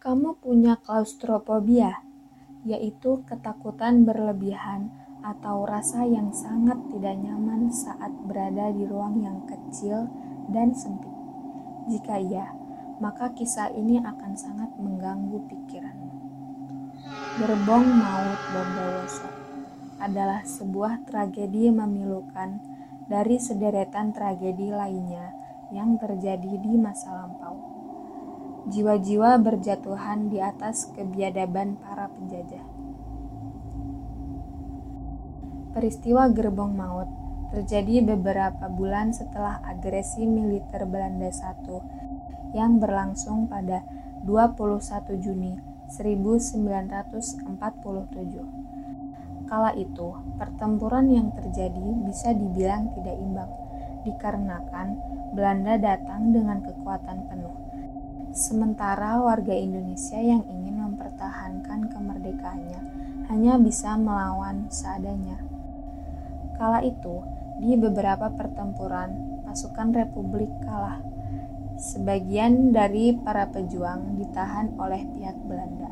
Kamu punya klaustrofobia, yaitu ketakutan berlebihan atau rasa yang sangat tidak nyaman saat berada di ruang yang kecil dan sempit. Jika iya, maka kisah ini akan sangat mengganggu pikiranmu. Gerbong Maut Bondowoso adalah sebuah tragedi memilukan dari sederetan tragedi lainnya yang terjadi di masa lampau jiwa-jiwa berjatuhan di atas kebiadaban para penjajah. Peristiwa Gerbong Maut terjadi beberapa bulan setelah agresi militer Belanda I yang berlangsung pada 21 Juni 1947. Kala itu, pertempuran yang terjadi bisa dibilang tidak imbang, dikarenakan Belanda datang dengan kekuatan penuh Sementara warga Indonesia yang ingin mempertahankan kemerdekaannya hanya bisa melawan seadanya. Kala itu, di beberapa pertempuran, pasukan Republik kalah. Sebagian dari para pejuang ditahan oleh pihak Belanda.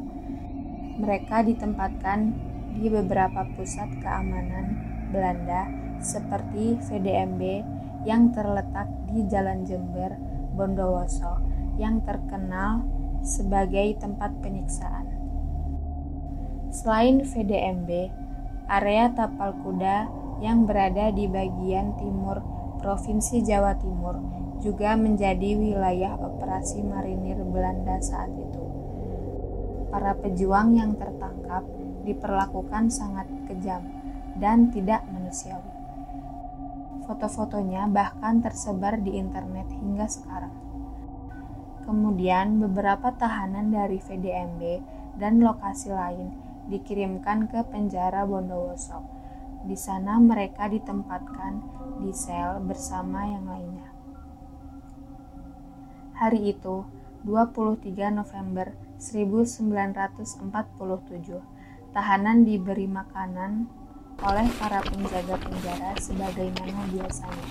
Mereka ditempatkan di beberapa pusat keamanan Belanda seperti VDMB yang terletak di Jalan Jember, Bondowoso, yang terkenal sebagai tempat penyiksaan. Selain VDMB, area tapal kuda yang berada di bagian timur Provinsi Jawa Timur juga menjadi wilayah operasi marinir Belanda saat itu. Para pejuang yang tertangkap diperlakukan sangat kejam dan tidak manusiawi. Foto-fotonya bahkan tersebar di internet hingga sekarang. Kemudian beberapa tahanan dari VDMB dan lokasi lain dikirimkan ke penjara Bondowoso. Di sana mereka ditempatkan di sel bersama yang lainnya. Hari itu, 23 November 1947, tahanan diberi makanan oleh para penjaga penjara sebagaimana biasanya.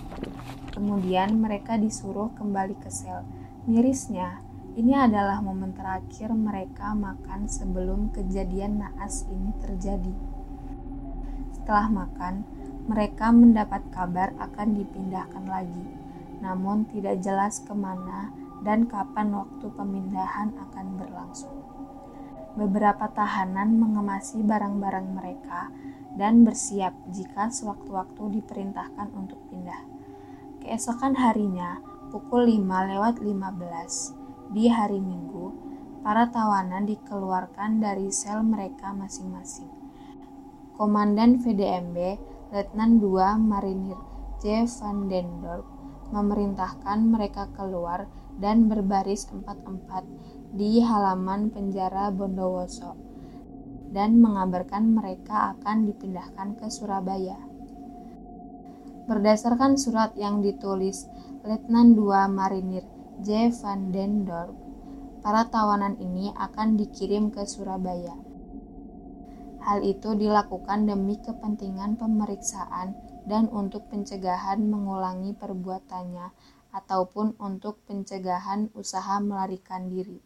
Kemudian mereka disuruh kembali ke sel Mirisnya, ini adalah momen terakhir mereka makan sebelum kejadian naas ini terjadi. Setelah makan, mereka mendapat kabar akan dipindahkan lagi, namun tidak jelas ke mana dan kapan waktu pemindahan akan berlangsung. Beberapa tahanan mengemasi barang-barang mereka dan bersiap jika sewaktu-waktu diperintahkan untuk pindah. Keesokan harinya, pukul 5 lewat 15 di hari Minggu, para tawanan dikeluarkan dari sel mereka masing-masing. Komandan VDMB, Letnan 2 Marinir J. van den memerintahkan mereka keluar dan berbaris empat-empat di halaman penjara Bondowoso dan mengabarkan mereka akan dipindahkan ke Surabaya. Berdasarkan surat yang ditulis Letnan 2 Marinir J. van den Dorp, para tawanan ini akan dikirim ke Surabaya. Hal itu dilakukan demi kepentingan pemeriksaan dan untuk pencegahan mengulangi perbuatannya ataupun untuk pencegahan usaha melarikan diri.